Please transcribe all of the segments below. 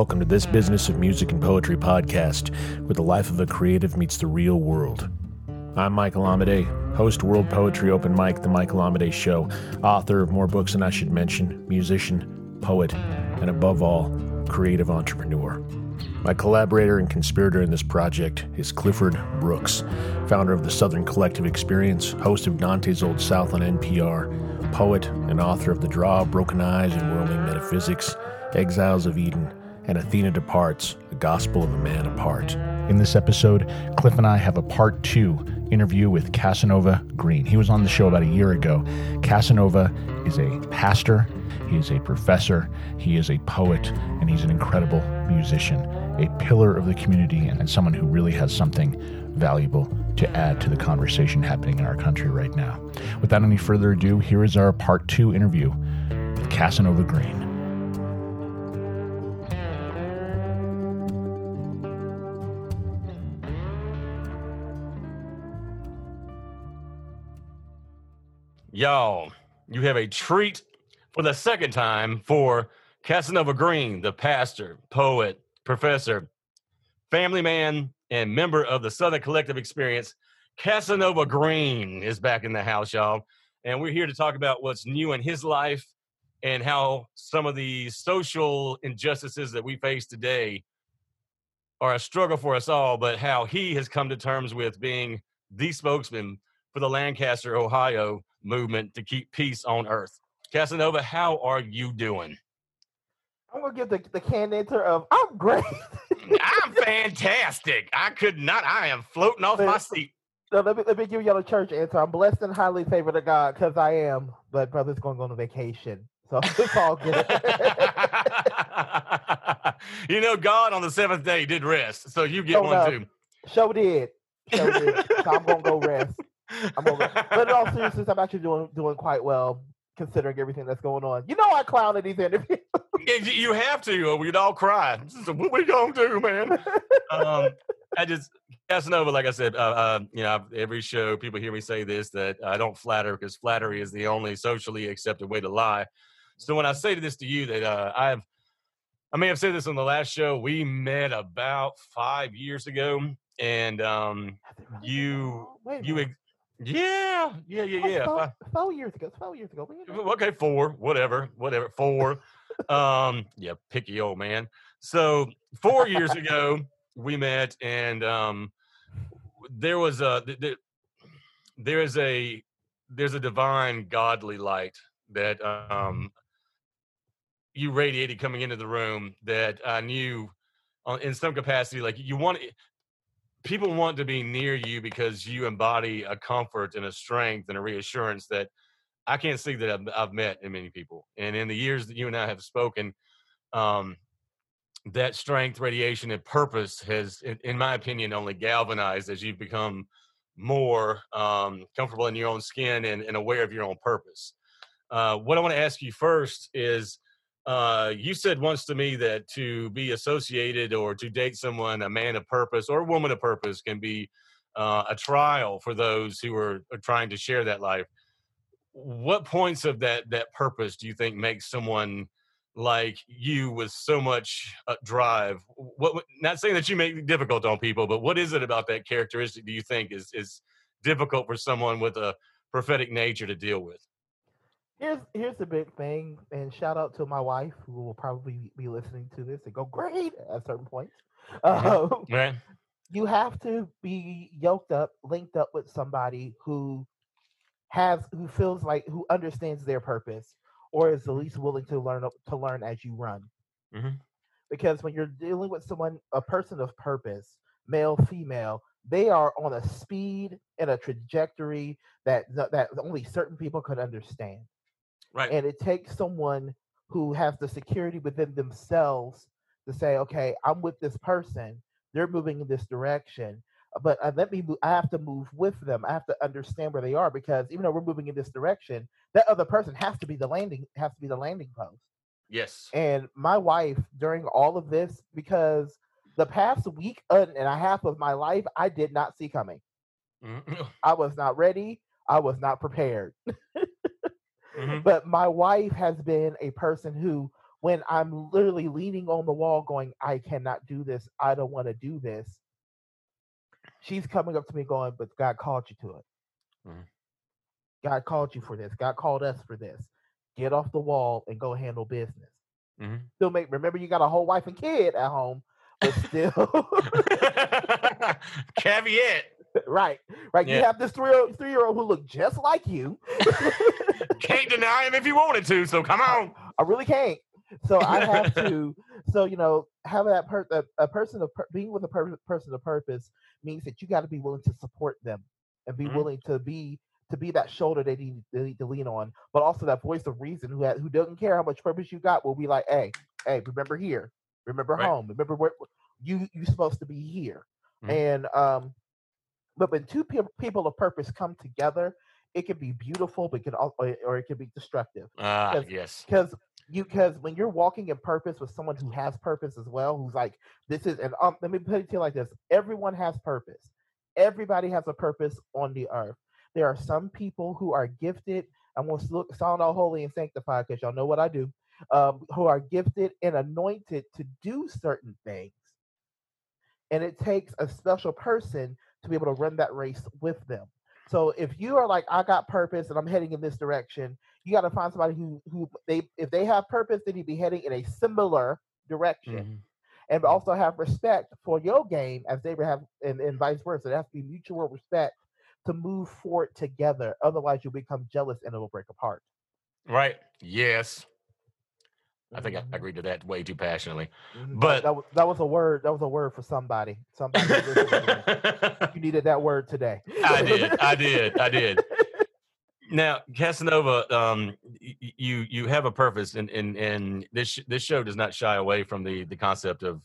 Welcome to this Business of Music and Poetry podcast, where the life of a creative meets the real world. I'm Michael Amidei, host World Poetry Open Mic, The Michael Amidei Show, author of more books than I should mention, musician, poet, and above all, creative entrepreneur. My collaborator and conspirator in this project is Clifford Brooks, founder of the Southern Collective Experience, host of Dante's Old South on NPR, poet and author of The Draw, Broken Eyes, and Whirling Metaphysics, Exiles of Eden, and Athena Departs, The Gospel of a Man Apart. In this episode, Cliff and I have a part two interview with Casanova Green. He was on the show about a year ago. Casanova is a pastor, he is a professor, he is a poet, and he's an incredible musician, a pillar of the community, and someone who really has something valuable to add to the conversation happening in our country right now. Without any further ado, here is our part two interview with Casanova Green. Y'all, you have a treat for the second time for Casanova Green, the pastor, poet, professor, family man, and member of the Southern Collective Experience. Casanova Green is back in the house, y'all. And we're here to talk about what's new in his life and how some of the social injustices that we face today are a struggle for us all, but how he has come to terms with being the spokesman for the Lancaster, Ohio movement to keep peace on earth. Casanova, how are you doing? I'm gonna give the, the canned answer of I'm great. I'm fantastic. I could not. I am floating off my seat. So let me let me give y'all a church answer. I'm blessed and highly favored of God because I am. But brother's going to go on a vacation, so it's all good. you know, God on the seventh day did rest, so you get one too. Show did. Show did. so I'm gonna go rest. I'm gonna, but in all seriousness, I'm actually doing doing quite well considering everything that's going on. You know, I clown at these interviews. you have to, or we'd all cry. So what we gonna do, man? um, I just Casanova, like I said, uh, uh, you know, every show people hear me say this that I don't flatter because flattery is the only socially accepted way to lie. So when I say this to you, that uh, I've, I may have said this on the last show. We met about five years ago, and um, you, you, yeah, yeah, yeah, yeah. Four, four years ago. Four years ago. Okay, four, whatever, whatever. Four. um, yeah, picky old man. So four years ago we met, and um, there was a there, there is a there's a divine godly light that um you radiated coming into the room that I knew uh, in some capacity like you want people want to be near you because you embody a comfort and a strength and a reassurance that I can't see that I've, I've met in many people. And in the years that you and I have spoken, um, that strength, radiation, and purpose has, in, in, my opinion, only galvanized as you've become more um, comfortable in your own skin and, and, aware of your own purpose. Uh, what I want to ask you first is uh, you said once to me that to be associated or to date someone, a man of purpose or a woman of purpose, can be uh, a trial for those who are, are, trying to share that life. What points of that that purpose do you think makes someone like you with so much uh, drive? What not saying that you make it difficult on people, but what is it about that characteristic do you think is is difficult for someone with a prophetic nature to deal with? Here's here's the big thing, and shout out to my wife who will probably be listening to this and go great at certain points. Mm-hmm. Um, right. You have to be yoked up, linked up with somebody who has who feels like who understands their purpose or is the least willing to learn to learn as you run. Mm-hmm. Because when you're dealing with someone, a person of purpose, male, female, they are on a speed and a trajectory that that only certain people could understand. Right. And it takes someone who has the security within themselves to say, okay, I'm with this person. They're moving in this direction. But uh, let me move, I have to move with them. I have to understand where they are because even though we're moving in this direction, that other person has to be the landing, has to be the landing post. Yes. And my wife, during all of this, because the past week and a half of my life, I did not see coming. Mm-hmm. I was not ready. I was not prepared. Mm-hmm. But my wife has been a person who when I'm literally leaning on the wall going, I cannot do this. I don't want to do this. She's coming up to me going, but God called you to it. Mhm. God called you for this. God called us for this. Get off the wall and go handle business. Mhm. Still make remember you got a whole wife and kid at home, but still Caveat. right. Right. You have this three three year old who look just like you. Can't deny him if you wanted to. So come on. I really can't. So I have to. So you know, having that per- a, a person of pur- being with a per- person of purpose means that you got to be willing to support them and be Mhm. willing to be to be that shoulder they need, they need to lean on, but also that voice of reason who who doesn't care how much purpose you got will be like, hey, hey, remember here, remember Right. home, remember where you you supposed to be here, Mhm. and um, but when two pe- people of purpose come together, it can be beautiful, but can also or it can be destructive Ah, Yes. yes. because you because when you're walking in purpose with someone who has purpose as well who's like this is and um let me put it to you like this everyone has purpose everybody has a purpose on the earth there are some people who are gifted I'm going to look sound all holy and sanctified because y'all know what i do um, who are gifted and anointed to do certain things and it takes a special person to be able to run that race with them so if you are like i got purpose and i'm heading in this direction you got to find somebody who who they if they have purpose they need to be heading in a similar direction Mhm. and also have respect for your game as they would have and, and vice versa there has to be mutual respect to move forward together otherwise you'll become jealous and it'll break apart Right. Yes. I think I agreed to that way too passionately. mhm. But- that, was, that was a word that was a word for somebody somebody who listened to me. you needed that word today I did. I did. I did. Now, Casanova, um, you you have a purpose, and and and this this show does not shy away from the the concept of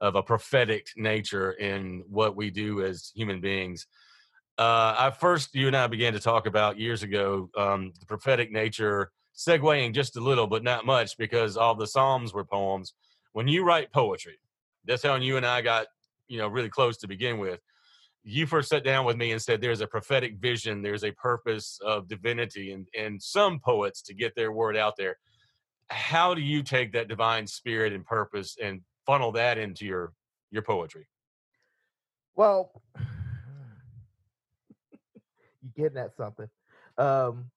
of a prophetic nature in what we do as human beings. Uh, I first you and I began to talk about years ago um, the prophetic nature, segueing just a little, but not much, because all the Psalms were poems. When you write poetry, that's how you and I got you know really close to begin with you first sat down with me and said there's a prophetic vision there's a purpose of divinity and and some poets to get their word out there how do you take that divine spirit and purpose and funnel that into your your poetry Well, you're getting at something. Um,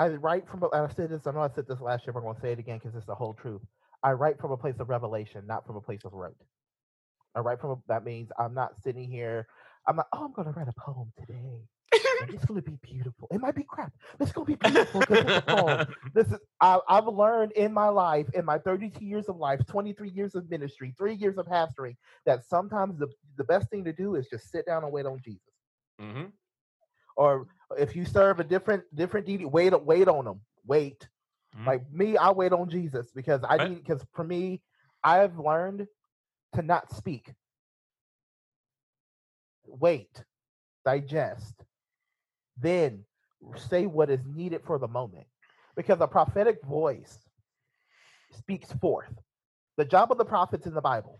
I write from. a- and I said this. I know I said this last year, but I'm going to say it again because it's the whole truth. I write from a place of revelation, not from a place of rote. I write from. A, that means I'm not sitting here. I'm like, oh, I'm going to write a poem today. It's going to be beautiful. It might be crap. It's going to be beautiful because it's a poem. This is I, I've learned in my life, in my 32 years of life, 23 years of ministry, three years of pastoring, that sometimes the, the best thing to do is just sit down and wait on Jesus. mm-hmm. Or if you serve a different different deity, wait wait on them. Wait. Mhm. Like me, I wait on Jesus because I need because for me, I've learned to not speak. Wait, digest, then say what is needed for the moment. Because a prophetic voice speaks forth. The job of the prophets in the Bible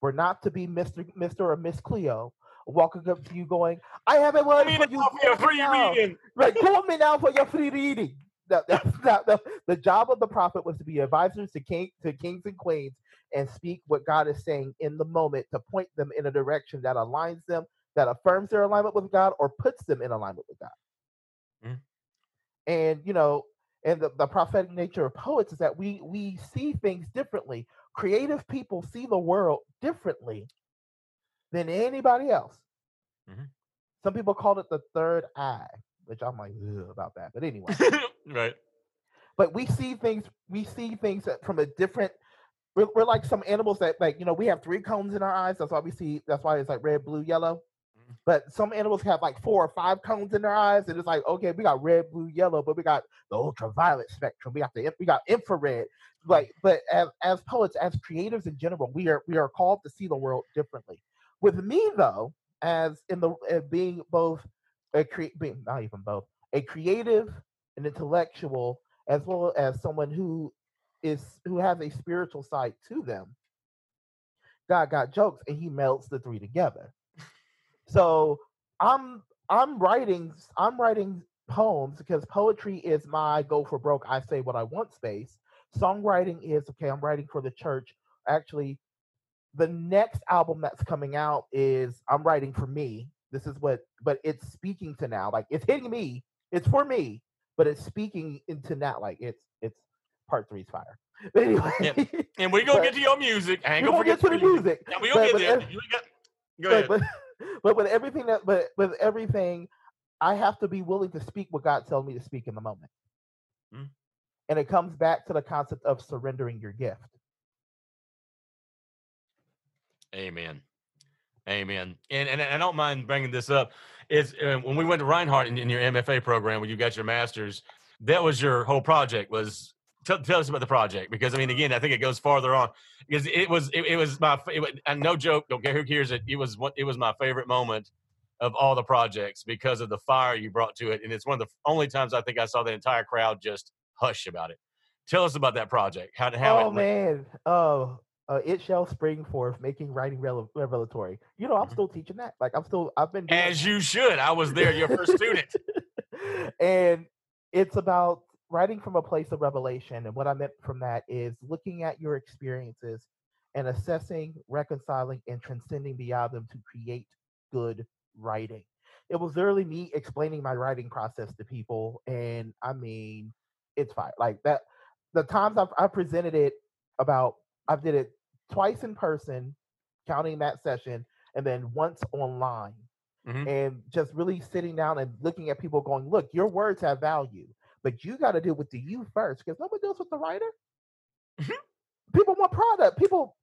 were not to be Mr. Mr. or Miss Cleo walking up to you going, I have a word for you. call me now." Right, call me now for your free reading. That, that's not the, the job of the prophet was to be advisors to king to kings and queens and speak what God is saying in the moment to point them in a direction that aligns them, that affirms their alignment with God or puts them in alignment with God. Mm. And you know, and the, the prophetic nature of poets is that we we see things differently. Creative people see the world differently than anybody else. Mhm. Some people call it the third eye, which I'm like about that. But anyway, right but we see things. We see things that- from a different. We're, we're like some animals that like you know we have three cones in our eyes. That's why we see. That's why it's like red, blue, yellow. Mhm. But some animals have like four or five cones in their eyes, and it's like okay, we got red, blue, yellow, but we got the ultraviolet spectrum. We got the we got infrared. Like, but as as poets, as creatives in general, we are we are called to see the world differently. With me though, as in the uh, being both a cre- being not even both a creative, an intellectual, as well as someone who is who has a spiritual side to them. God got jokes, and He melts the three together. So I'm I'm writing I'm writing poems because poetry is my go for broke. I say what I want space. Songwriting is okay. I'm writing for the church. Actually, the next album that's coming out is I'm writing for me. This is what, but it's speaking to now. Like it's hitting me. It's for me, but it's speaking into now. Like it's it's part three's fire. But anyway, Yep. And we gonna But- get to your music. I ain't gonna gonna forget get to the music. Yeah, we gonna But- get there. Got, go but, ahead. but but with everything that but with everything, I have to be willing to speak what God tells me to speak in the moment. Mm. And it comes back to the concept of surrendering your gift. Amen. Amen. And, and I don't mind bringing this up. Is uh, when we went to Reinhardt in, in your MFA program, when you got your master's, that was your whole project. Was tell, tell us about the project because I mean, again, I think it goes farther on because it was it, it was my it, and no joke. Don't care who cares it. It was what it was my favorite moment of all the projects because of the fire you brought to it, and it's one of the only times I think I saw the entire crowd just hush about it. Tell us about that project. How how oh it, man. Oh uh, it shall spring forth, making writing rele- revelatory. You know, I'm Mhm. still teaching that. Like I'm still, I've been as you should. I was there, your first student. and it's about writing from a place of revelation. And what I meant from that is looking at your experiences and assessing, reconciling, and transcending beyond them to create good writing. It was literally me explaining my writing process to people. And I mean, it's fine. Like that, the times I've I presented it about, I did it twice in person, counting that session, and then once online Mhm. and just really sitting down and looking at people going, look, your words have value, but you got to deal with the you first because nobody deals with the writer. Mhm. People want product. People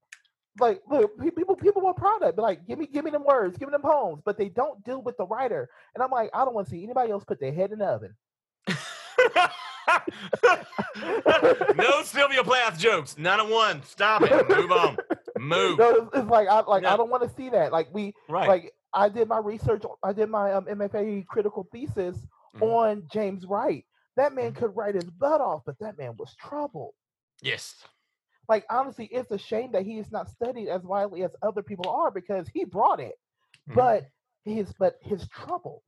like look, people people want product. Like, give me give me them words, give me them poems, but they don't deal with the writer. And I'm like, I don't want to see anybody else put their head in the oven. no Sylvia Plath jokes. None of one. Stop it. Move on. Move. No, it's, like I like I don't want to see that. Like we Right. like I did my research. I did my um, MFA critical thesis Mhm. on James Wright. That man Mhm. could write his butt off, but that man was troubled. yes. Like honestly, it's a shame that he is not studied as widely as other people are because he brought it, Mhm. but his but his troubles.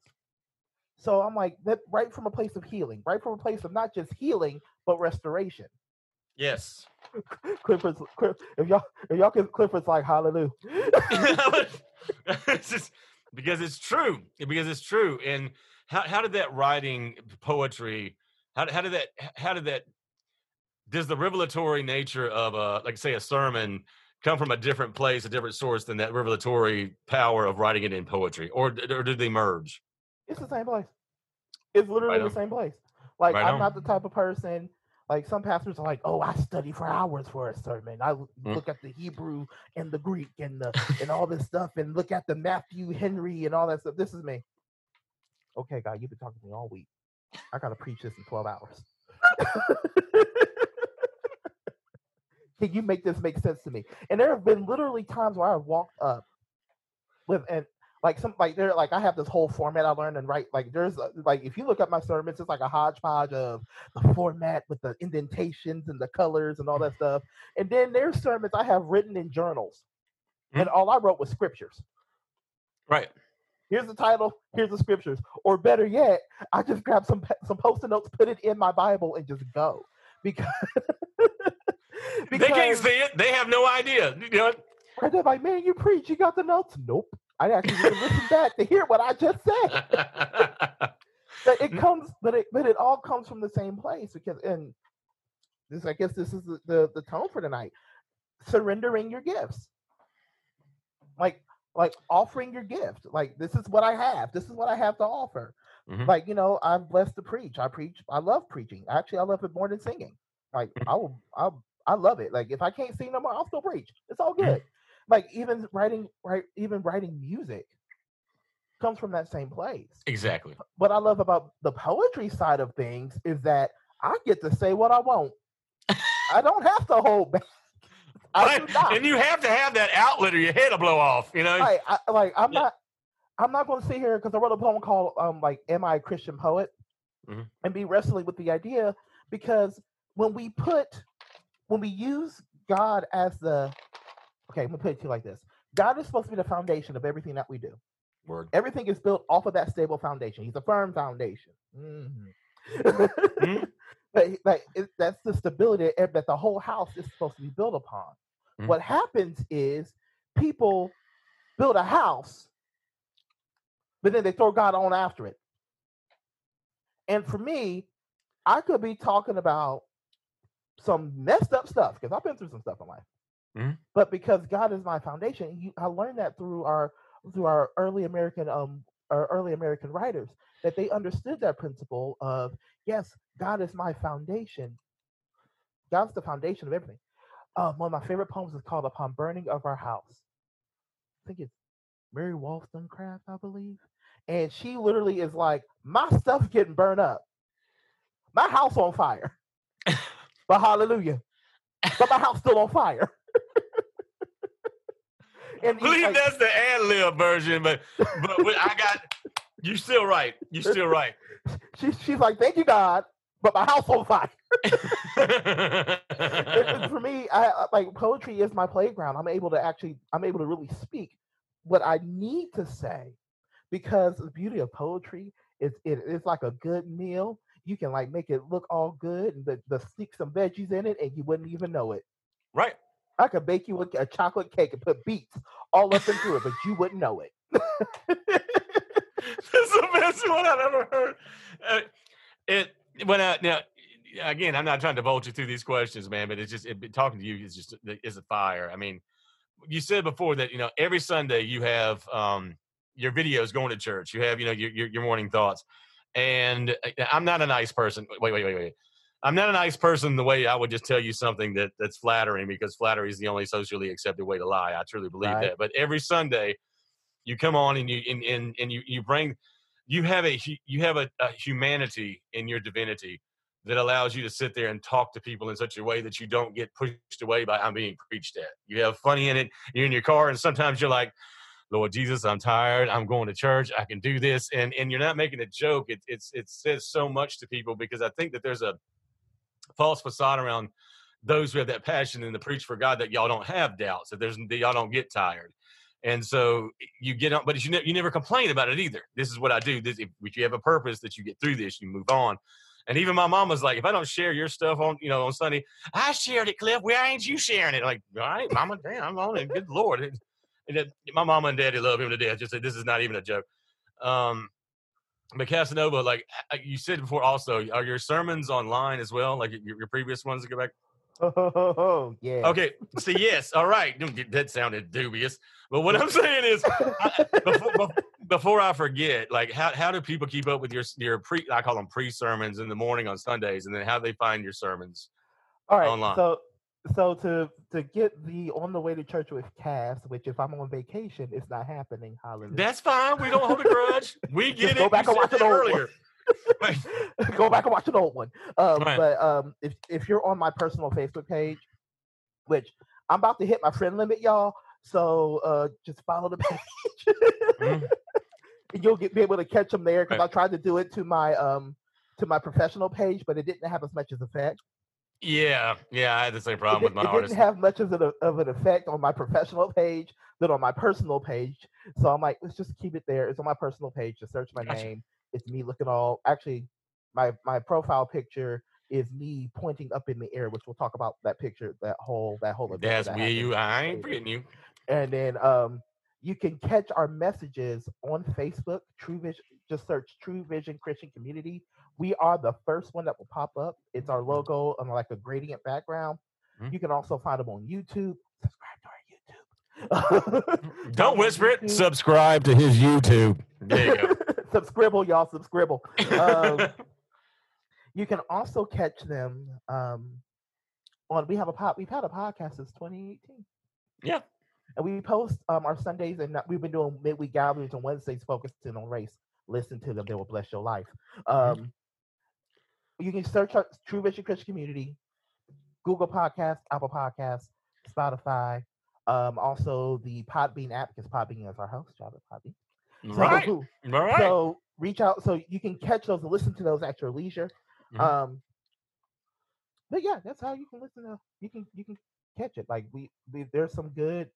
So I'm like that right from a place of healing, right from a place of not just healing but restoration. yes. Clifford's Cliff, if y'all if y'all can Clifford's like hallelujah. it's just because it's true. Because it's true. And how how did that writing poetry? How how did that how did that does the revelatory nature of a like say a sermon come from a different place, a different source than that revelatory power of writing it in poetry, or or do they merge? It's the same place. It's literally on. the same place. Like Right I'm on. not the type of person. Like some pastors are like, oh, I study for hours for a sermon. I Mm. look at the Hebrew and the Greek and the and all this stuff and look at the Matthew Henry and all that stuff. This is me. Okay, God, you've been talking to me all week. I gotta preach this in 12 hours. Can you make this make sense to me? And there have been literally times where I've walked up with and like some like there like I have this whole format I learned and write like there's a, like if you look at my sermons it's like a hodgepodge of the format with the indentations and the colors and all that stuff and then there's sermons I have written in journals hmm. and all I wrote was scriptures Right. here's the title here's the scriptures or better yet I just grab some some post-it notes put it in my Bible and just go because they can't see it. They have no idea. You know, they're like, man, you preach, you got the notes. Nope. I actually didn't listen back to hear what I just said. But it comes, but it but it all comes from the same place because and this I guess this is the, the, the tone for tonight. Surrendering your gifts. Like like offering your gift. Like this is what I have. This is what I have to offer. Mhm. Like, you know, I'm blessed to preach. I preach, I love preaching. Actually, I love it more than singing. Like Mhm. I will I I love it. Like if I can't sing no more, I'll still preach. It's all Mhm. good. Like even writing right even writing music comes from that same place exactly. what I love about the poetry side of things is that I get to say what I want. I don't have to hold back. Right. And you have to have that outlet or your head will blow off. You know. Like, I, like I'm Yeah. not. I'm not going to sit here because I wrote a poem called um like "Am I a Christian Poet?" Mhm. and be wrestling with the idea because when we put when we use God as the okay, I'm gonna put it to you like this: God is supposed to be the foundation of everything that we do. Word. Everything is built off of that stable foundation. He's a firm foundation. Mhm. Mhm. but like it, that's the stability that the whole house is supposed to be built upon. Mm-hmm. What happens is people build a house, but then they throw God on after it. And for me, I could be talking about some messed up stuff because I've been through some stuff in life. Mm-hmm. But because God is my foundation, you, I learned that through our through our early American um our early American writers that they understood that principle of yes, God is my foundation. God's the foundation of everything. Um, one of my favorite poems is called "Upon Burning of Our House." I think it's Mary Wollstonecraft, I believe, and she literally is like, "My stuff getting burned up, my house on fire." but hallelujah, but my house still on fire. And believe like, that's the ad lib version, but but I got you still right. You're still right. She, she's like, thank you, God, but my house on fire. for me, I like poetry is my playground. I'm able to actually, I'm able to really speak what I need to say, because the beauty of poetry is it is like a good meal. You can like make it look all good and the, the stick some veggies in it, and you wouldn't even know it. Right. I could bake you a, a chocolate cake and put beets all up and through it, but you wouldn't know it. That's the best one I've ever heard. Uh, it when I now again, I'm not trying to vulture through these questions, man, but it's just it, talking to you is just is a fire. I mean, you said before that you know every Sunday you have um, your videos going to church. You have you know your your, your morning thoughts, and uh, I'm not a nice person. Wait, wait, wait, wait. I'm not a nice person the way I would just tell you something that that's flattering because flattery is the only socially accepted way to lie. I truly believe right. that. But every Sunday, you come on and you and, and, and you you bring you have a you have a, a, humanity in your divinity that allows you to sit there and talk to people in such a way that you don't get pushed away by I'm being preached at. You have funny in it. You're in your car, and sometimes you're like, "Lord Jesus, I'm tired. I'm going to church. I can do this," and and you're not making a joke. It it's it says so much to people because I think that there's a false facade around those who have that passion and the preach for God that y'all don't have doubts that there's that y'all don't get tired and so you get on, but you, ne- you never complain about it either. This is what I do. This, if, if you have a purpose that you get through this, you move on. And even my mom was like, if I don't share your stuff on, you know, on Sunday, I shared it, Cliff. Why ain't you sharing it? Like, all right, mama, damn, I'm on it. Good Lord. And, and my mama and daddy love him to death. Just said, this is not even a joke. Um, but Casanova, like you said before, also, are your sermons online as well? Like your, your previous ones to go back? Oh, yeah. Okay. So, yes. All right. That sounded dubious. But what I'm saying is, before, before, I forget, like, how, how do people keep up with your, your pre, I call them pre sermons in the morning on Sundays, and then how do they find your sermons All right. online? So, so to to get the on the way to church with calves, which if I'm on vacation, it's not happening. Hallelujah. That's fine. We don't hold a grudge. We get it. Go back you and watch it earlier. go back and watch an old one. Um, right. But um, if if you're on my personal Facebook page, which I'm about to hit my friend limit, y'all. So uh, just follow the page. mm. You'll get be able to catch them there because right. I tried to do it to my um to my professional page, but it didn't have as much as effect. Yeah, yeah, I had the same problem with my it artist. didn't have much of an, of an effect on my professional page than on my personal page. So I'm like, let's just keep it there. It's on my personal page. Just search my gotcha. name. It's me looking all. Actually, my my profile picture is me pointing up in the air, which we'll talk about that picture, that whole that whole event. That's that me. You, I ain't forgetting you. And then um, you can catch our messages on Facebook. True Vision. Just search True Vision Christian Community. We are the first one that will pop up. It's our logo on like a gradient background. Mm-hmm. You can also find them on YouTube. Subscribe to our YouTube. Don't whisper it. Subscribe to his YouTube. There you go. subscribble, y'all. Subscribble. Um, you can also catch them um, on. We have a pod. We've had a podcast since 2018. Yeah. And we post um, our Sundays, and we've been doing midweek gatherings on Wednesdays, focusing on race. Listen to them; they will bless your life. Mm-hmm. Um, you can search True Vision Christian Community, Google Podcasts, Apple Podcasts, Spotify. Um, also the Podbean app because Podbean is our host. Shout out Podbean. Right. So, right. So reach out so you can catch those and listen to those at your leisure. Mm-hmm. Um, but yeah, that's how you can listen to. You can you can catch it. Like we, we there's some good.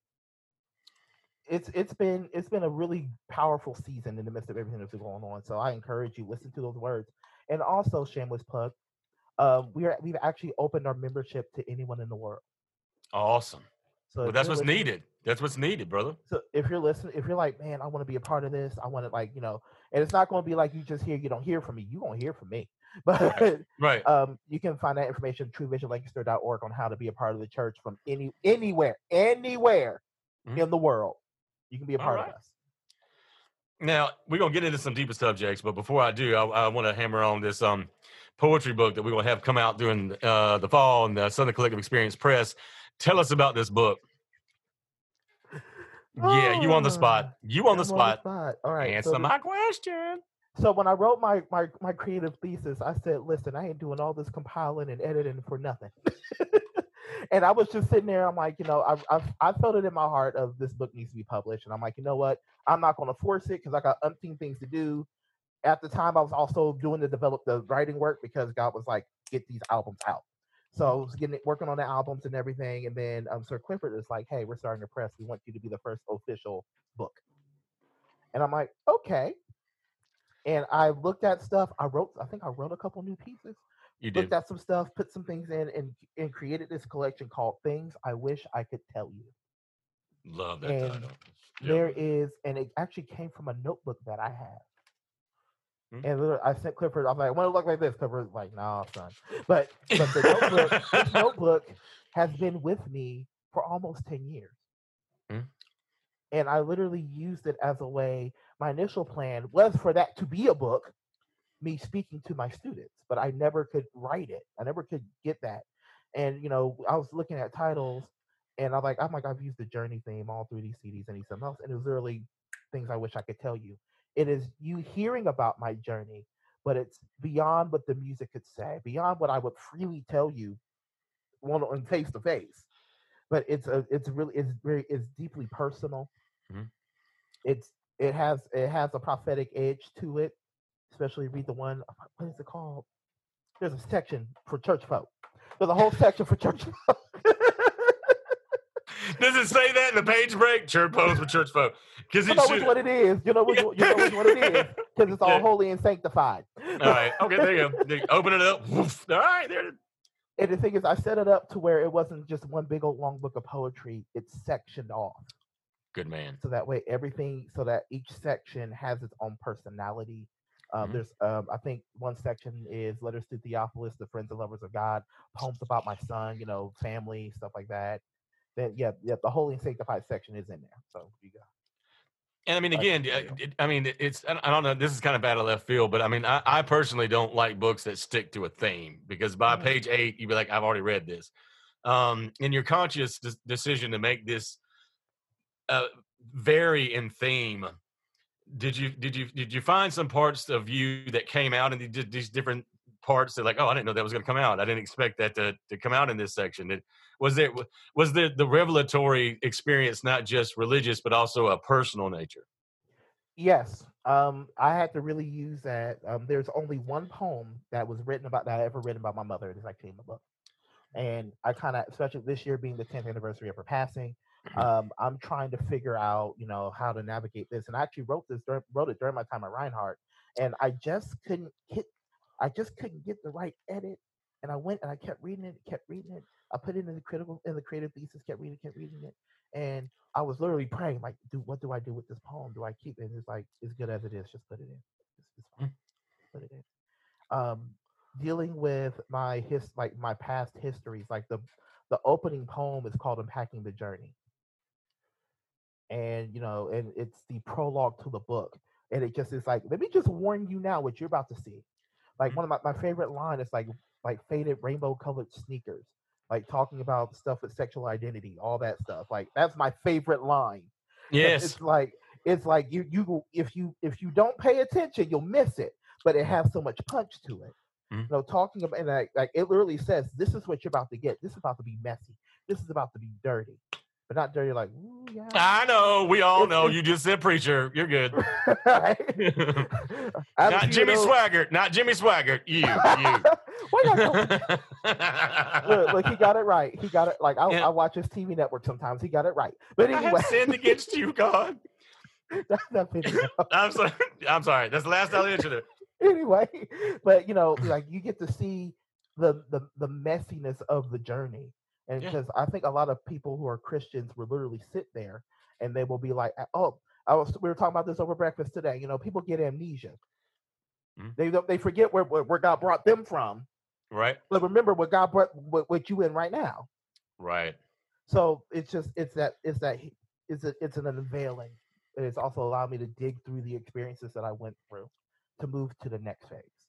It's it's been it's been a really powerful season in the midst of everything that's going on. So I encourage you listen to those words, and also shameless plug. um, we are we've actually opened our membership to anyone in the world. Awesome. So Well, that's what's needed. That's what's needed, brother. So if you're listening, if you're like, man, I want to be a part of this, I want to like, you know, and it's not going to be like you just hear, you don't hear from me. You gonna hear from me. But Right. um, you can find that information at truevisionlancaster.org on how to be a part of the church from any anywhere, anywhere Mhm. in the world. You can be a part right. of us. Now we're gonna get into some deeper subjects, but before I do, I, I want to hammer on this um poetry book that we're gonna have come out during uh, the fall and the Southern Collective Experience Press. Tell us about this book. Yeah, you on the spot. Ah, You on the spot. spot. All right. Answer so, the- my question. so when I wrote my, my my creative thesis, I said, listen, I ain't doing all this compiling and editing for nothing. and I was just sitting there. I'm like, you know, I, I I felt it in my heart of this book needs to be published, and I'm like, you know what? I'm not going to force it because I got umpteen things to do. At the time, I was also doing the develop the writing work because God was like, get these albums out. So I was getting working on the albums and everything, and then um, Sir Clifford is like, "Hey, we're starting a press. We want you to be the first official book." And I'm like, "Okay." And I looked at stuff. I wrote. I think I wrote a couple new pieces. You Looked did. at some stuff, put some things in, and and created this collection called "Things I Wish I Could Tell You." Love that and title. Yep. There is, and it actually came from a notebook that I have. Hmm. And I sent Clifford. I'm like, "I want to look like this." Clifford's like, "Nah, son." But but the notebook, this notebook has been with me for almost ten years, Hmm. and I literally used it as a way. My initial plan was for that to be a book, me speaking to my students, but I never could write it. I never could get that. And you know, I was looking at titles, and I'm like, I'm like, I've used the journey theme all through these CDs and these something else, and it was literally things I wish I could tell you. It is you hearing about my journey, but it's beyond what the music could say, beyond what I would freely tell you, one on face to face. But it's a, it's really, it's very, it's deeply personal. Mhm. It's, it has, it has a prophetic edge to it. Especially read the one. Uh, what is it called? There's a section for church folk. There's a whole section for church folk. Does it say that in the page break? Church post for church folk. Because you know should. which one it is. You know which, you know which one it is because it's all holy and sanctified. All right. Okay. There you go. There you- Open it up. Woof. All right. There. it is. And the thing is, I set it up to where it wasn't just one big old long book of poetry. It's sectioned off. Good man. So that way everything, so that each section has its own personality. Um, Mhm. There's, um, I think one section is letters to Theophilus, the friends and lovers of God, poems about my son, you know, family, stuff like that. Then, yeah, yeah, the holy and sanctified section is in there. So you go. And I mean, again, you know. it, I mean, it's I don't know. This is kind of bad of left field, but I mean, I, I personally don't like books that stick to a theme because by Mhm. page eight, you'd be like, I've already read this. Um, and your conscious des- decision to make this uh, vary in theme. Did you did you did you find some parts of you that came out and these different parts that like oh I didn't know that was going to come out I didn't expect that to, to come out in this section it, was there was the the revelatory experience not just religious but also a personal nature Yes, um, I had to really use that. Um, there's only one poem that was written about that I ever written about my mother. It is actually in the book, and I kind of, especially this year being the 10th anniversary of her passing, um, I'm trying to figure out, you know, how to navigate this. And I actually wrote this, during, wrote it during my time at Reinhardt, and I just couldn't hit, I just couldn't get the right edit. And I went and I kept reading it, kept reading it. I put it in the critical, in the creative thesis, kept reading, it, kept reading it, and I was literally praying, like, do what do I do with this poem? Do I keep it? And it's like, as good as it is, just put it in. It's, it's fine. Put it in. Um, dealing with my his like my past histories, like the the opening poem is called Unpacking the Journey. And you know, and it's the prologue to the book. And it just is like, let me just warn you now what you're about to see. Like one of my, my favorite line is like like faded rainbow colored sneakers like talking about stuff with sexual identity, all that stuff. Like that's my favorite line. yes It's like it's like you you if you if you don't pay attention, you'll miss it. But it has so much punch to it. Mhm. You know, talking about and like, like it literally says, this is what you're about to get. This is about to be messy. This is about to be dirty. But not dirty like, yeah. I know we all know you just said preacher you're good Right? I have a not Jimmy Swaggart not Jimmy Swaggart you you look, look, he got it right. He got it. Like I. I watch his TV network sometimes. He got it right. But I anyway, have sinned against you, God. I'm sorry. I'm sorry. That's the last I'll answer anyway, but you know, like you get to see the the the messiness of the journey. And Yeah. because I think a lot of people who are Christians will literally sit there and they will be like, "Oh, I was we were talking about this over breakfast today. You know, people get amnesia. Mhm. They don't they forget where, where where God brought them from, Right. but remember what God brought what, what you in right now. Right. So it's just it's that it's that it's a, it's an unveiling. And it's also allowed me to dig through the experiences that I went through to move to the next phase.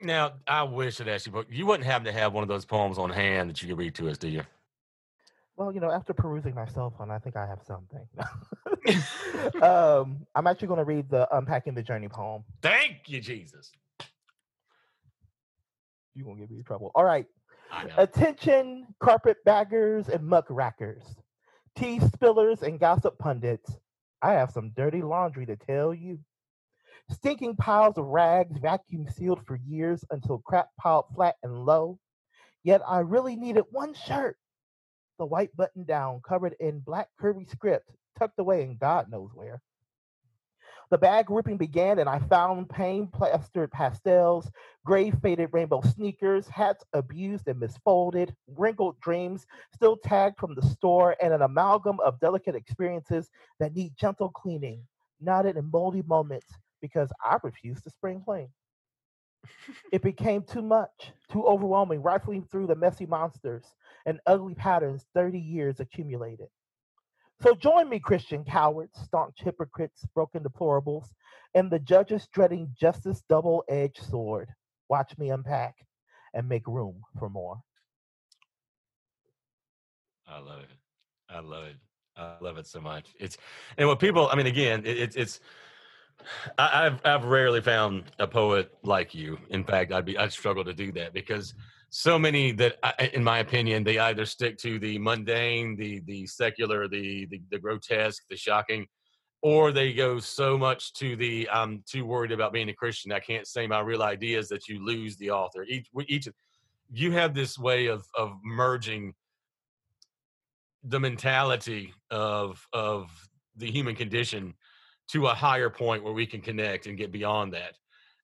Now, I wish I'd asked you, but you wouldn't happen to have one of those poems on hand that you could read to us, do you? Well, you know, after perusing my cell phone, I think I have something. um, I'm actually going to read the Unpacking the Journey poem. Thank you, Jesus. You're going to get me in trouble. All right. Attention, carpetbaggers and muckrakers, tea spillers and gossip pundits. I have some dirty laundry to tell you. Stinking piles of rags vacuum sealed for years until crap piled flat and low. Yet I really needed one shirt. The white button down, covered in black curvy script, tucked away in God knows where. The bag ripping began, and I found pain plastered pastels, gray faded rainbow sneakers, hats abused and misfolded, wrinkled dreams still tagged from the store, and an amalgam of delicate experiences that need gentle cleaning, knotted in moldy moments because I refused to spring clean. it became too much, too overwhelming, rifling through the messy monsters and ugly patterns 30 years accumulated. So join me, Christian cowards, staunch hypocrites, broken deplorables, and the judges dreading justice double edged sword. Watch me unpack and make room for more. I love it. I love it. I love it so much. It's and what people. I mean, again, it, it's it's. I, I've I've rarely found a poet like you. In fact, I'd be I'd struggle to do that because so many that, I, in my opinion, they either stick to the mundane, the the secular, the the, the grotesque, the shocking, or they go so much to the I'm too worried about being a Christian I can't say my real ideas that you lose the author. Each each you have this way of of merging the mentality of of the human condition to a higher point where we can connect and get beyond that.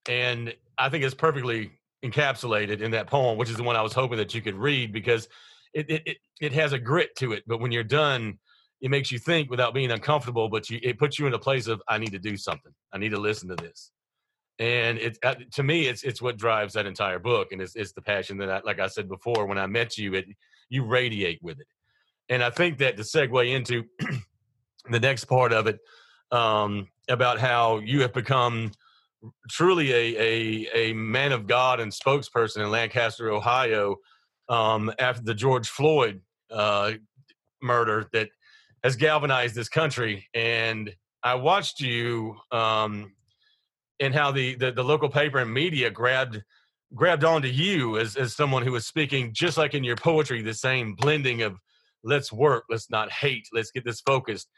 And I think it's perfectly encapsulated in that poem, which is the one I was hoping that you could read because it it it, it has a grit to it. But when you're done, it makes you think without being uncomfortable. But you, it puts you in a place of I need to do something. I need to listen to this. And it uh, to me, it's it's what drives that entire book, and it's it's the passion that I, like I said before, when I met you, it you radiate with it. And I think that to segue into the next part of it um, about how you have become truly a, a, a man of God and spokesperson in Lancaster, Ohio, um, after the George Floyd uh, murder that has galvanized this country. And I watched you um, and how the, the, the local paper and media grabbed grabbed onto you as, as someone who was speaking just like in your poetry, the same blending of let's work, let's not hate, let's get this focused.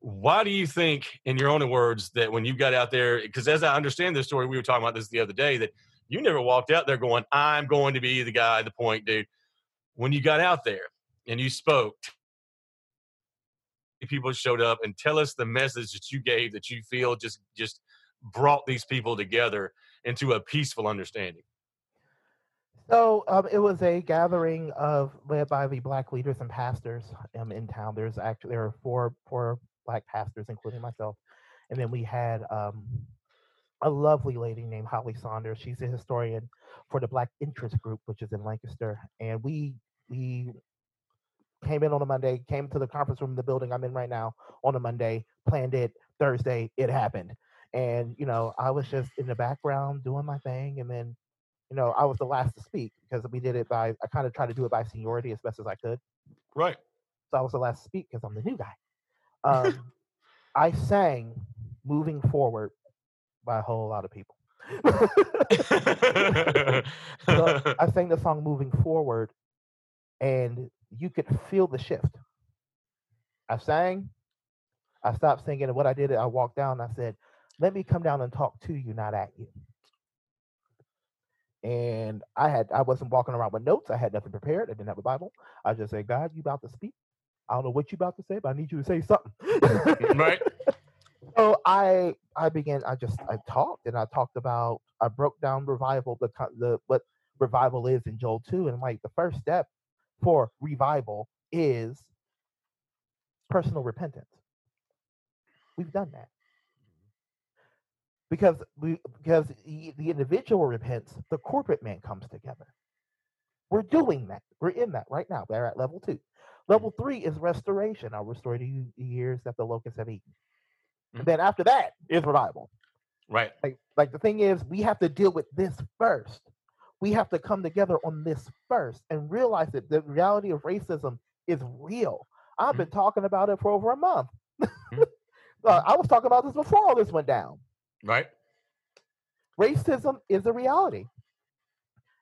Why do you think, in your own words, that when you got out there, because as I understand this story, we were talking about this the other day, that you never walked out there going, I'm going to be the guy, the point dude. When you got out there and you spoke, people showed up and tell us the message that you gave that you feel just just brought these people together into a peaceful understanding. So um, it was a gathering of led by the black leaders and pastors um, in town. There's actually there are four four black pastors, including myself, and then we had um, a lovely lady named Holly Saunders. She's a historian for the Black Interest Group, which is in Lancaster, and we we came in on a Monday, came to the conference room in the building I'm in right now on a Monday, planned it Thursday, it happened, and you know I was just in the background doing my thing, and then you know, I was the last to speak because we did it by, I kind of tried to do it by seniority as best as I could. Right. So I was the last to speak because I'm the new guy. Um, I sang Moving Forward by a whole lot of people. so I sang the song Moving Forward, and you could feel the shift. I sang, I stopped singing, and what I did, I walked down I said, Let me come down and talk to you, not at you and I had I wasn't walking around with notes. I had nothing prepared. I didn't have a Bible. I just said, God, you about to speak. I don't know what you're about to say, but I need you to say something. right. So I I began. I just I talked and I talked about. I broke down revival. The the what revival is in Joel 2. And like the first step for revival is personal repentance. We've done that. Because we because the the individual repents, the corporate man comes together. We're doing that. We're in that right now. We're at level two. Level three is restoration. I'll restore to you the years that the locusts have eaten. And Mhm. then after that is revival. Right. Like, like the thing is, we have to deal with this first. We have to come together on this first and realize that the reality of racism is real. I've been talking about it for over a month. Uh, I was talking about this before all this went down. Right. Racism is a reality,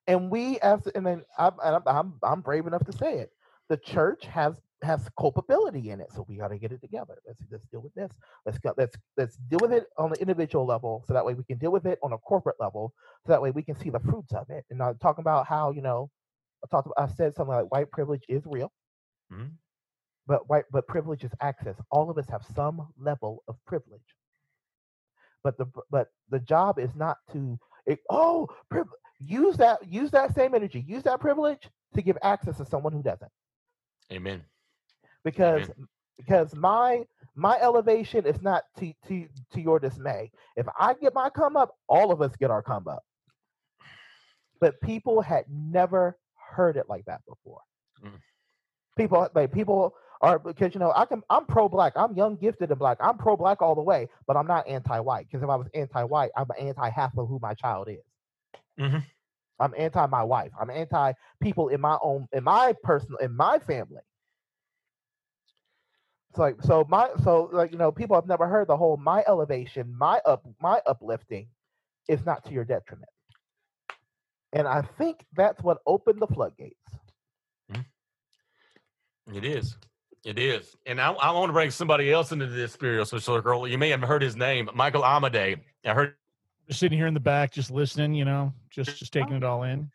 and we, as and then and I'm, I'm I'm brave enough to say it. The church has has culpability in it, so we got to get it together. Let's let's deal with this. Let's go. Let's let's deal with it on the individual level, so that way we can deal with it on a corporate level, so that way we can see the fruits of it. And I'm talking about how you know, I talked. About, I said something like white privilege is real, Mhm. but white but privilege is access. All of us have some level of privilege, but the but the job is not to it, oh priv- use that use that same energy, use that privilege to give access to someone who doesn't Amen. because because my my elevation is not to to to your dismay. If I get my come up, all of us get our come up. But people had never heard it like that before. Mm. People like people are because you know I can I'm pro black. I'm young, gifted, and black. I'm pro black all the way, but I'm not anti white. Because if I was anti white, I'm anti half of who my child is. Mhm. I'm anti my wife. I'm anti people in my own in my personal in my family. It's like so my so like you know people have never heard the whole my elevation, my up my uplifting is not to your detriment. And I think that's what opened the floodgates. Mm-hmm. It is. It is. And I, I want to bring somebody else into this spiritual circle. You may have heard his name, Michael Amadei. I heard Just sitting here in the back, just listening, you know, just just taking it all in.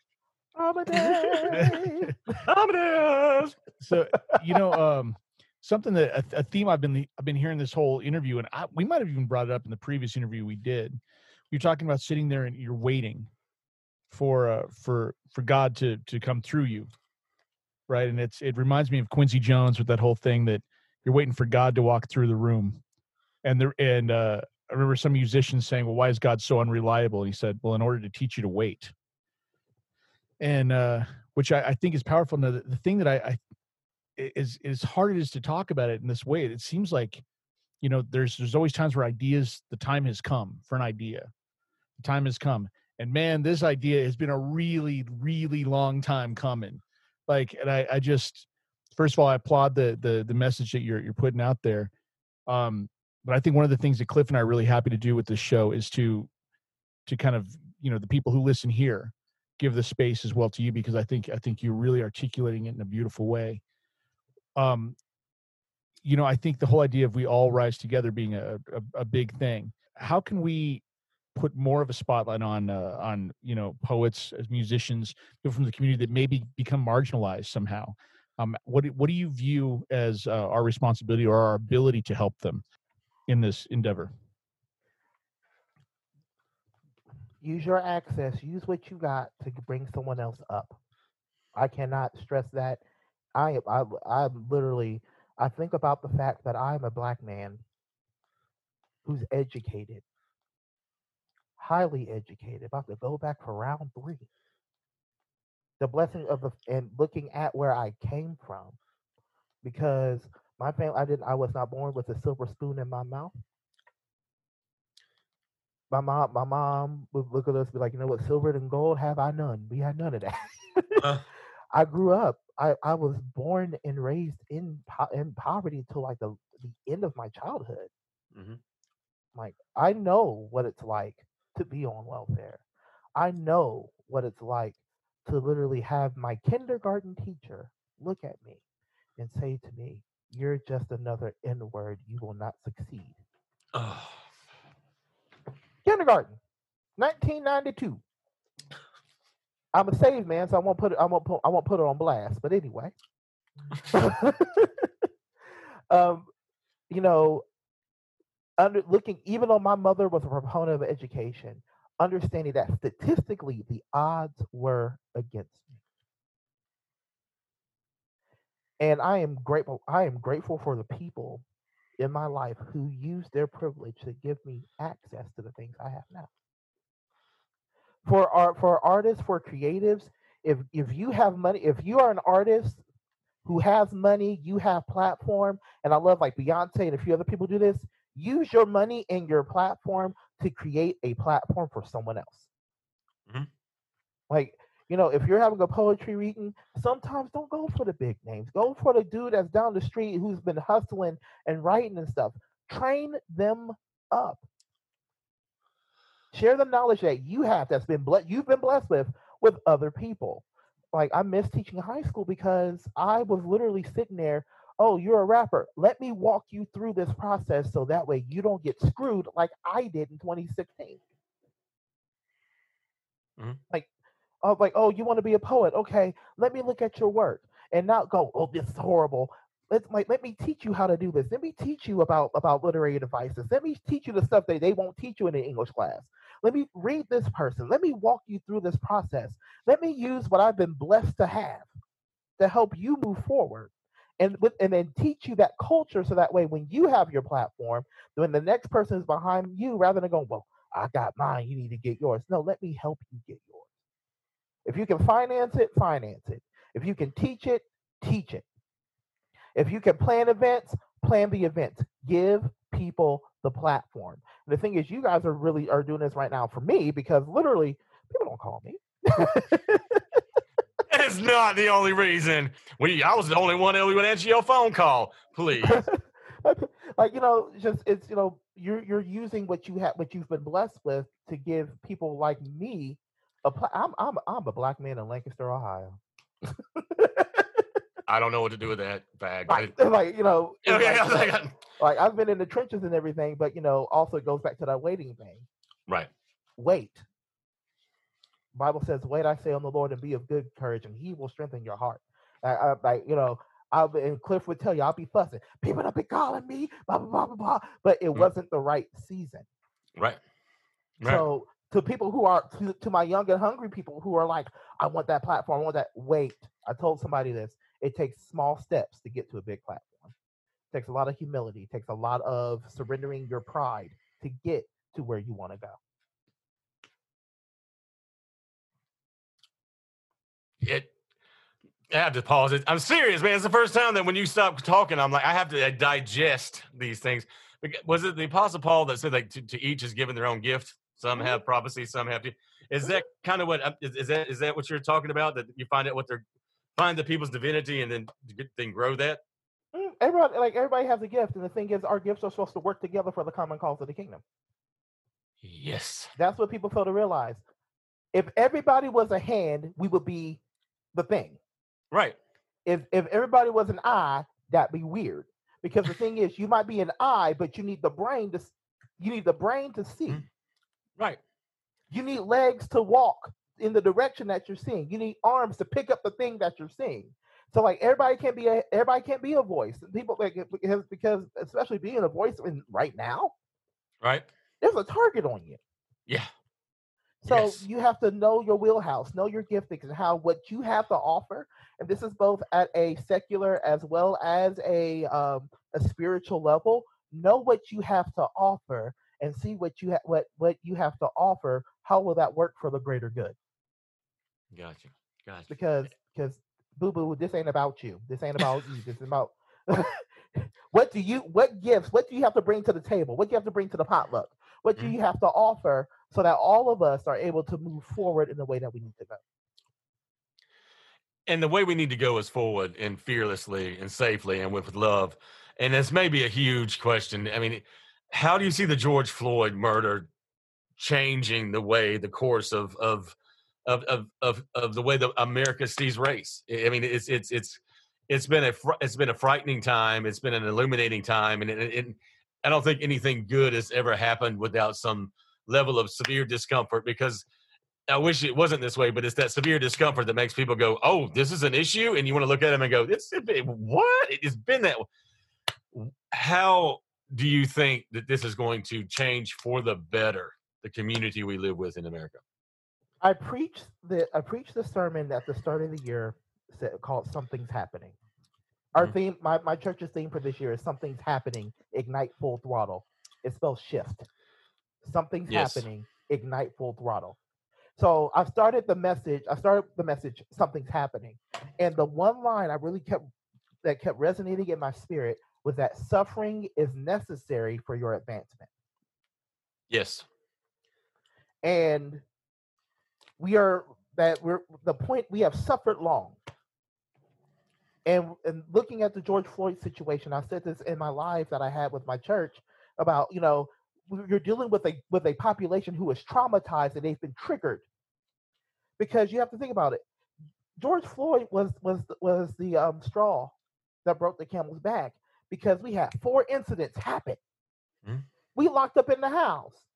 Amadeus. Amadeus. So you know, um, something that a, a theme I've been I've been hearing this whole interview, and I, we might have even brought it up in the previous interview we did. You're talking about sitting there and you're waiting for uh, for for God to to come through you, right? And it's it reminds me of Quincy Jones with that whole thing that you're waiting for God to walk through the room, and there and uh, I remember some musicians saying, "Well, why is God so unreliable?" And he said, "Well, in order to teach you to wait." And uh, which I, I think is powerful. Now, the, the thing that I, I is as hard it is to talk about it in this way, it seems like, you know, there's there's always times where ideas, the time has come for an idea. The time has come. And man, this idea has been a really, really long time coming. Like, and I, I just first of all, I applaud the the the message that you're you're putting out there. Um, but I think one of the things that Cliff and I are really happy to do with this show is to to kind of, you know, the people who listen here give the space as well to you because I think I think you're really articulating it in a beautiful way. Um, you know, I think the whole idea of we all rise together being a, a, a big thing. How can we put more of a spotlight on uh, on you know poets as musicians, people from the community that maybe become marginalized somehow? Um, what what do you view as uh, our responsibility or our ability to help them in this endeavor? use your access use what you got to bring someone else up. I cannot stress that. I I, i'm literally i think about the fact that i'm a black man who's educated. Highly educated about to go back for round three. The blessing of the and looking at where i came from because my family i didn't i was not born with a silver spoon in my mouth my mom, my mom would look at us, be like, you know what, silver and gold have I none. We had none of that. Uh. I grew up. I, I was born and raised in po- in poverty until like the, the end of my childhood. Mhm. Like I know what it's like to be on welfare. I know what it's like to literally have my kindergarten teacher look at me and say to me, "You're just another N word. You will not succeed." Oh, kindergarten, 1992. I'm a saved man, so I won't put it. I won't put. I won't put it on blast. But anyway, um, you know, under looking, even though my mother was a proponent of education, understanding that statistically the odds were against me. And I am grateful. I am grateful for the people in my life who use their privilege to give me access to the things I have now. For art, for artists, for creatives, if if you have money, if you are an artist who has money, you have platform, and I love like Beyonce and a few other people do this. Use your money and your platform to create a platform for someone else. Mhm. Like you know, if you're having a poetry reading, sometimes don't go for the big names. Go for the dude that's down the street who's been hustling and writing and stuff. Train them up. Share the knowledge that you have that's been ble- you've been blessed with with other people. Like I miss teaching high school because I was literally sitting there. Oh, you're a rapper. Let me walk you through this process so that way you don't get screwed like I did in 2016. Mhm. Like, oh, like, oh, you want to be a poet? Okay, let me look at your work and not go, oh, this is horrible. Let's like let me teach you how to do this. Let me teach you about about literary devices. Let me teach you the stuff that they won't teach you in an English class. Let me read this person. Let me walk you through this process. Let me use what I've been blessed to have to help you move forward. And with and then teach you that culture so that way when you have your platform, when the next person is behind you, rather than going, Well, I got mine, you need to get yours. No, let me help you get yours. If you can finance it, finance it. If you can teach it, teach it. If you can plan events, plan the events. Give people the platform. And the thing is, you guys are really are doing this right now for me because literally people don't call me. That's not the only reason. We, I was the only one that would answer your phone call. Please. like you know, just it's you know, you're you're using what you have, what you've been blessed with, to give people like me I'm I'm I'm a black man in Lancaster, Ohio. I don't know what to do with that bag. Like, like you know, Okay, like, I like, like I've been in the trenches and everything, but you know, also it goes back to that waiting thing. right. Wait. Bible says, "Wait, I say on the Lord, and be of good courage, and He will strengthen your heart." Like, I, like you know, I'll be, and Cliff would tell you, I'll be fussing. People have been calling me, blah blah blah blah blah, but it Mm. wasn't the right season. Right. Right. So to people who are to, to my young and hungry people who are like, I want that platform, I want that. Wait, I told somebody this. It takes small steps to get to a big platform. It takes a lot of humility. It takes a lot of surrendering your pride to get to where you want to go. it I have to pause it. I'm serious, man. It's the first time that when you stop talking, I'm like, I have to digest these things. Was it the Apostle Paul that said like to, to each is given their own gift? Some Mhm. have prophecy, some have. Is that kind of what uh, is, is that? Is that what you're talking about? That you find out what they're find the people's divinity and then then grow that? Mm, Everybody, like everybody has a gift, and the thing is, our gifts are supposed to work together for the common cause of the kingdom. Yes. That's what people fail to realize. If everybody was a hand, we would be the thing. Right. if if everybody was an eye, that'd be weird. Because the thing is, you might be an eye, but you need the brain to you need the brain to see. Mm. Right. You need legs to walk in the direction that you're seeing. You need arms to pick up the thing that you're seeing. So like everybody can't be a everybody can't be a voice. And People like because because especially being a voice in right now, Right. there's a target on you. Yeah. So Yes. you have to know your wheelhouse, know your giftings, and how what you have to offer. And this is both at a secular as well as a um, a spiritual level. Know what you have to offer, and see what you ha- what what you have to offer. How will that work for the greater good? Gotcha. Gotcha. Because because boo boo, this ain't about you. This ain't about you. This is about what do you what gifts? What do you have to bring to the table? What do you have to bring to the potluck? What do Mhm. you have to offer so that all of us are able to move forward in the way that we need to go? and the way we need to go is forward and fearlessly and safely and with love. And this may be a huge question. I mean, how do you see the George Floyd murder changing the way the course of of of of of, of the way that America sees race? I mean, it's it's it's it's been a fr- it's been a frightening time. It's been an illuminating time, and it, it, I don't think anything good has ever happened without some level of severe discomfort because I wish it wasn't this way, but it's that severe discomfort that makes people go, "Oh, this is an issue," and you want to look at them and go, "This what? It's been that." How do you think that this is going to change for the better? the community we live with in America. I preached the I preached the sermon at the start of the year said, called "Something's Happening." Our Mhm. theme, my, my church's theme for this year is "Something's Happening." Ignite full throttle. It spells shift. Something's Yes. happening. Ignite full throttle. So I started the message. I started the message. Something's happening, and the one line I really kept that kept resonating in my spirit was that suffering is necessary for your advancement. Yes. and we are that we're the point we have suffered long and, and looking at the george floyd situation i said this in my live that i had with my church about you know you're dealing with a with a population who is traumatized and they've been triggered because you have to think about it george floyd was was was the um, straw that broke the camel's back because we had four incidents happen Mhm. we locked up in the house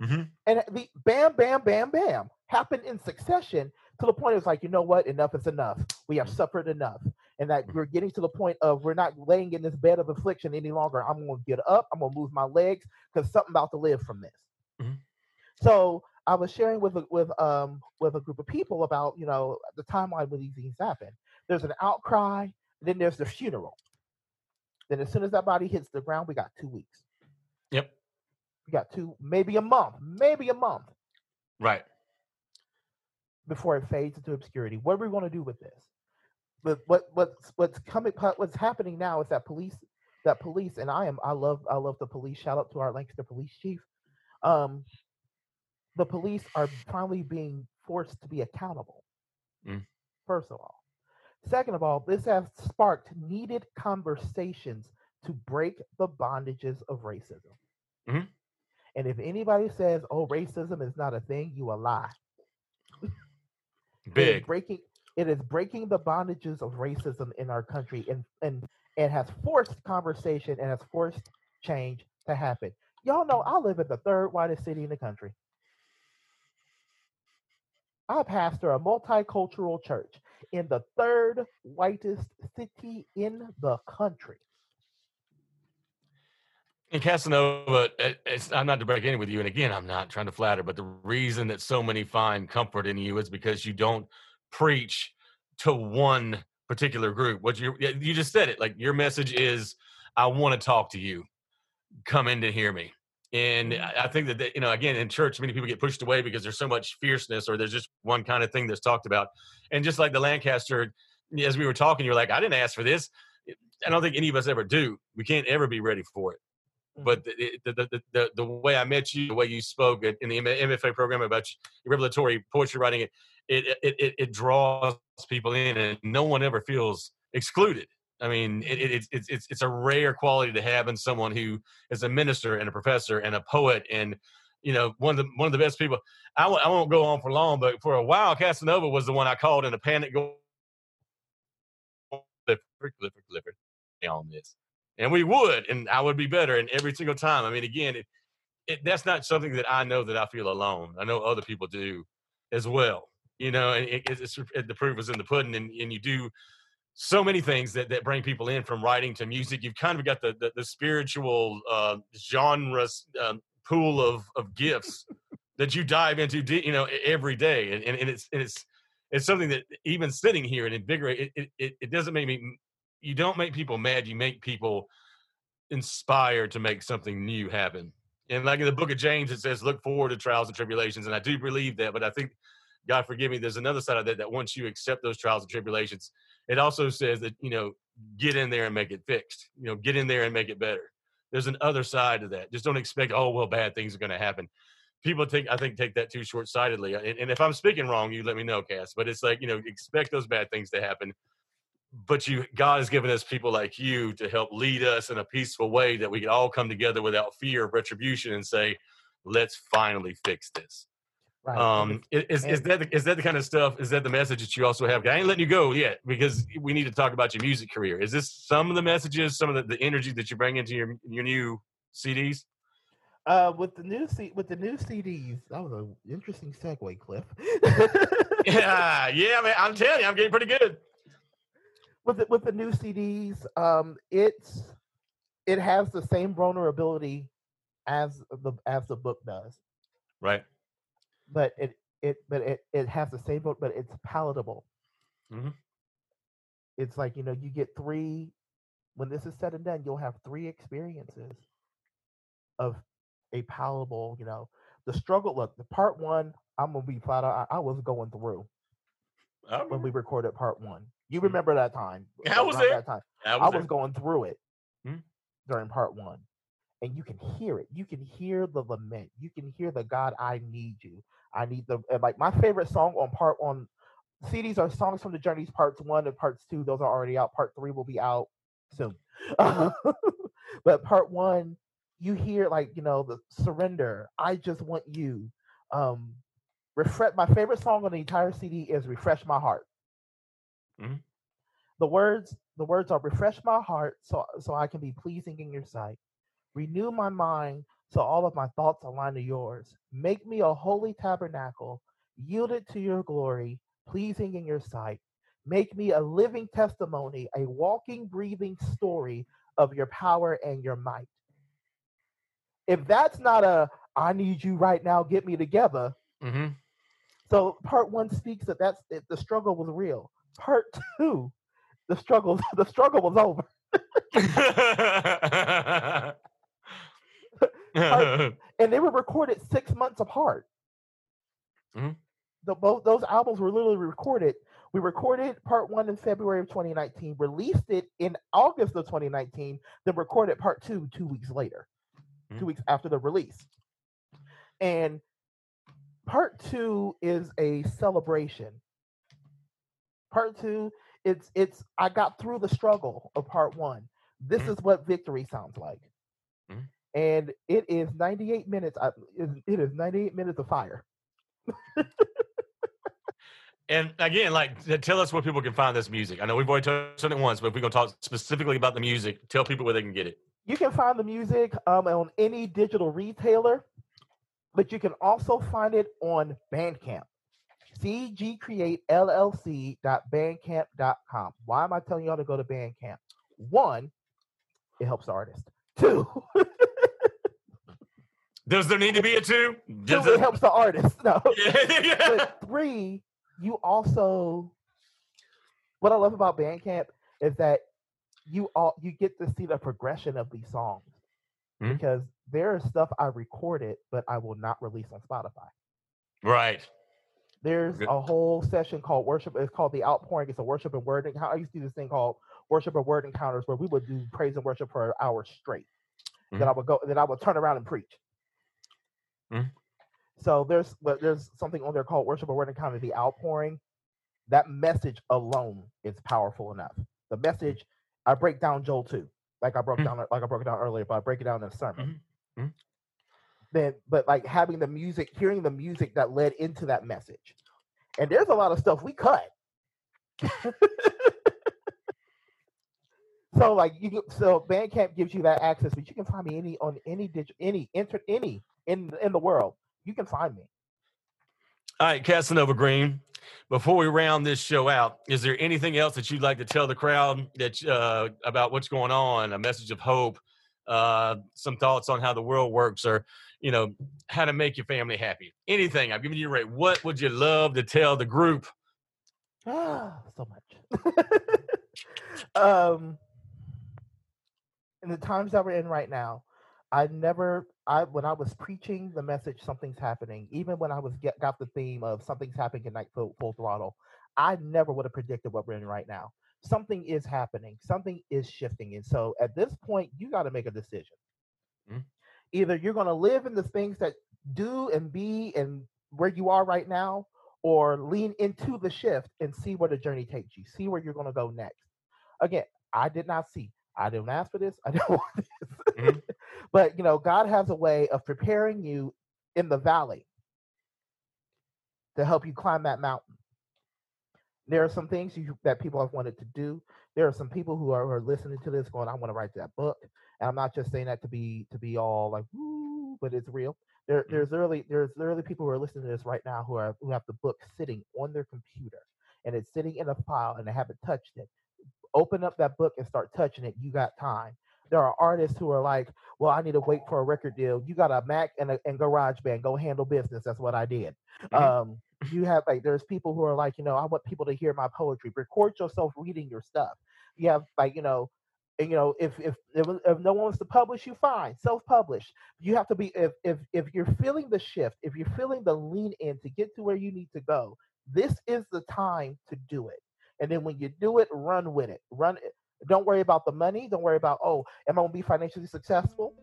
hmm and the bam, bam, bam, bam happened in succession to the point it was like, you know what, enough is enough. We have suffered enough. And that we're getting to the point of we're not laying in this bed of affliction any longer. I'm gonna get up, I'm gonna move my legs because something about to live from this. Mhm. So I was sharing with a, with um with a group of people about you know the timeline when these things happen. There's an outcry, then there's the funeral. Then as soon as that body hits the ground, we got two weeks. Yep. We got two, maybe a month, maybe a month Right. before it fades into obscurity. What are we going to do with this? But what what's what's coming? What's happening now is that police, that police, and I am I love I love the police. Shout out to our Lancaster police chief. Um, the police are finally being forced to be accountable. Mm. First of all, second of all, this has sparked needed conversations to break the bondages of racism. Mhm. And if anybody says, "Oh, racism is not a thing," you a lie. It is Big. breaking it is breaking the bondages of racism in our country and and and has forced conversation and has forced change to happen. Y'all know I live in the third whitest city in the country. I pastor a multicultural church in the third whitest city in the country. In Casanova, eh, it's, I'm not to break in with you, and again, I'm not trying to flatter, but the reason that so many find comfort in you is because you don't preach to one particular group. What you you just said it, like your message is, I want to talk to you, come in to hear me. And Mhm. I think that, that, you know, again, in church, many people get pushed away because there's so much fierceness, or there's just one kind of thing that's talked about. And just like the Lancaster, as we were talking, you're like, I didn't ask for this. I don't think any of us ever do. We can't ever be ready for it but the, the, the, the, the way I met you, the way you spoke in the MFA program about your revelatory poetry writing, it, it, it, it, it draws people in and no one ever feels excluded. I mean, it, it, it's, it's, it's, it's a rare quality to have in someone who is a minister and a professor and a poet and, you know, one of the, one of the best people. I won't, I won't go on for long, but for a while, Casanova was the one I called in a panic on this and we would, and I would be better. And every single time, I mean, again, it, it, that's not something that I know that I feel alone. I know other people do as well. You know, and it, it's, it, the proof is in the pudding, and, and you do so many things that, that bring people in from writing to music. You've kind of got the the, the spiritual uh, genre um, pool of of gifts that you dive into, you know, every day, and, and, and it's and it's it's something that even sitting here and invigorate it, it, it doesn't make me you don't make people mad you make people inspired to make something new happen and like in the book of james it says look forward to trials and tribulations and i do believe that but i think god forgive me there's another side of that that once you accept those trials and tribulations it also says that you know get in there and make it fixed you know get in there and make it better. There's an other side to that. Just don't expect oh well bad things are going to happen. People take i think take that too short-sightedly uh, and, and if i'm speaking wrong you let me know cass but it's like you know expect those bad things to happen but you god has given us people like you to help lead us in a peaceful way that we can all come together without fear of retribution and say let's finally fix this Right. um is, is that the, is that the kind of stuff is that the message that you also have i ain't letting you go yet because we need to talk about your music career is this some of the messages some of the, the energy that you bring into your your new cds Uh, with the new C- with the new CDs, that was an interesting segue, Cliff. yeah yeah man i'm telling you i'm getting pretty good with the, with the new CDs, um, it's it has the same vulnerability as the as the book does. Right. But it it but it it has the same but it's palatable. Mhm. It's like you know you get three. When this is said and done, you'll have three experiences of a palatable. You know, the struggle. Look, the part one. I'm gonna be flat out. I, I was going through when we recorded part one. You Mhm. remember that time? I was there. That time. I I was was going through it Mhm. during part one. And you can hear it. You can hear the lament. You can hear the God, I need you. I need the and like my favorite song on part on CDs are songs from the journeys parts one and parts two. Those are already out. Part three will be out soon. but part one, you hear like, you know, the surrender. I just want you. Um refresh my favorite song on the entire CD is Refresh My Heart Mhm. the words the words are refresh my heart so so i can be pleasing in your sight renew my mind so all of my thoughts align to yours make me a holy tabernacle yielded to your glory pleasing in your sight make me a living testimony a walking breathing story of your power and your might if that's not a i need you right now get me together hmm so part one speaks that that's it, the struggle was real. Part two, the struggle the struggle was over. And they were recorded six months apart. Mhm. The both those albums were literally recorded. We recorded part one in February of 2019, released it in August of 2019, then recorded part two two weeks later, Mhm. two weeks after the release. And part two is a celebration. Part two, it's it's I got through the struggle of part one. This Mhm. is what victory sounds like. And it is 98 minutes. It it is 98 minutes of fire. And again, like, tell us where people can find this music. I know we've already touched on it once, but if we're going to talk specifically about the music, tell people where they can get it. You can find the music um, on any digital retailer, but you can also find it on Bandcamp. cgcreatellc.bandcamp.com. Why am I telling y'all to go to Bandcamp? One, it helps artists. Two, Does there need to be a two? two Does it it- helps the artist. No. Yeah, yeah. but three, you also what I love about Bandcamp is that you all you get to see the progression of these songs Mhm. because there is stuff I recorded but I will not release on Spotify. Right. There's Good. a whole session called worship. It's called the outpouring. It's a worship and word encounter. I used to do this thing called worship and word encounters where we would do praise and worship for an hour straight. Then Mhm. I would go. Then I would turn around and preach. Mhm. So there's but there's something on there called worship and word encounter. The outpouring. That message alone is powerful enough. The message I break down Joel two, like I broke Mhm. down like I broke it down earlier, but I break it down in a sermon. Mhm. Mhm. Then, but like having the music, hearing the music that led into that message, and there's a lot of stuff we cut. so like you, can- so Bandcamp gives you that access, but you can find me any on any digital, any inter, any in in the world. You can find me. All right, Casanova Green. Before we round this show out, is there anything else that you'd like to tell the crowd that uh, about what's going on? A message of hope, uh, some thoughts on how the world works, or you know how to make your family happy. Anything? I've given you a rate. What would you love to tell the group? Ah, so much. um, in the times that we're in right now, I never, I when I was preaching the message, something's happening. Even when I was get, got the theme of something's happening tonight, full, full throttle, I never would have predicted what we're in right now. Something is happening. Something is shifting, and so at this point, you got to make a decision. Mhm. Either you're going to live in the things that do and be and where you are right now, or lean into the shift and see where the journey takes you. See where you're going to go next. Again, I did not see. I didn't ask for this. I didn't want this. Mhm. but you know, God has a way of preparing you in the valley to help you climb that mountain. There are some things you, that people have wanted to do. There are some people who are, who are listening to this going, "I want to write that book." And I'm not just saying that to be to be all like, "Woo," but it's real. There, there's literally there's literally people who are listening to this right now who are who have the book sitting on their computer and it's sitting in a file and they haven't touched it. Open up that book and start touching it. You got time. there are artists who are like, well, I need to wait for a record deal. You got a Mac and a and GarageBand. Go handle business. That's what I did. Mhm. Um, you have like there's people who are like, you know, I want people to hear my poetry. Record yourself reading your stuff. You have like, you know, and you know, if if if, if no one wants to publish you, fine, self-publish. You have to be if if if you're feeling the shift, if you're feeling the lean in to get to where you need to go, this is the time to do it. And then when you do it, run with it. Run it. Don't worry about the money. Don't worry about, oh, am I gonna be financially successful?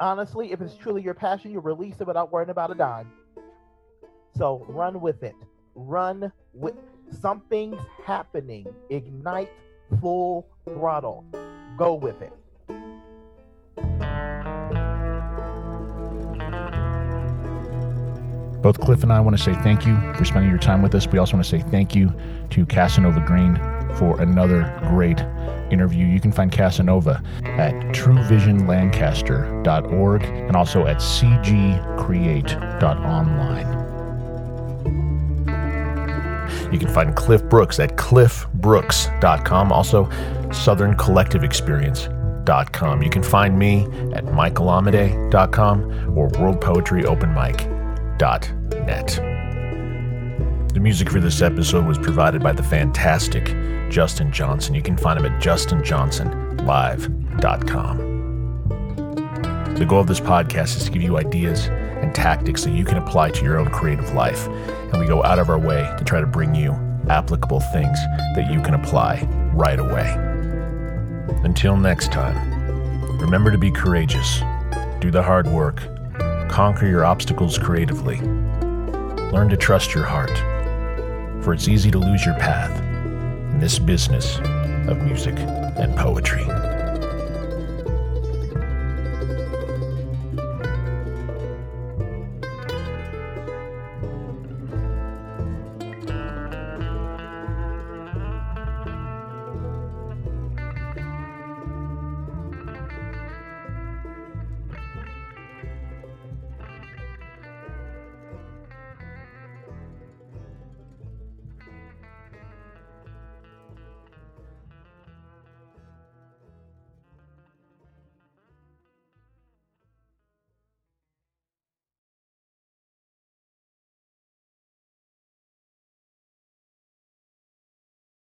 Honestly, if it's truly your passion, you release it without worrying about a dime. So run with it. Run with something's happening. Ignite full throttle. Go with it. Both Cliff and I want to say thank you for spending your time with us. We also want to say thank you to Casanova Green for another great interview. You can find Casanova at truevisionlancaster.org and also at cgcreate.online. You can find Cliff Brooks at cliffbrooks.com, also southerncollectiveexperience.com. You can find me at michaelamade.com or worldpoetryopenmic.net. The music for this episode was provided by the fantastic Justin Johnson. You can find him at justinjohnsonlive.com. The goal of this podcast is to give you ideas and tactics that you can apply to your own creative life, and we go out of our way to try to bring you applicable things that you can apply right away. Until next time, remember to be courageous, do the hard work, conquer your obstacles creatively, learn to trust your heart, for it's easy to lose your path in this business of music and poetry.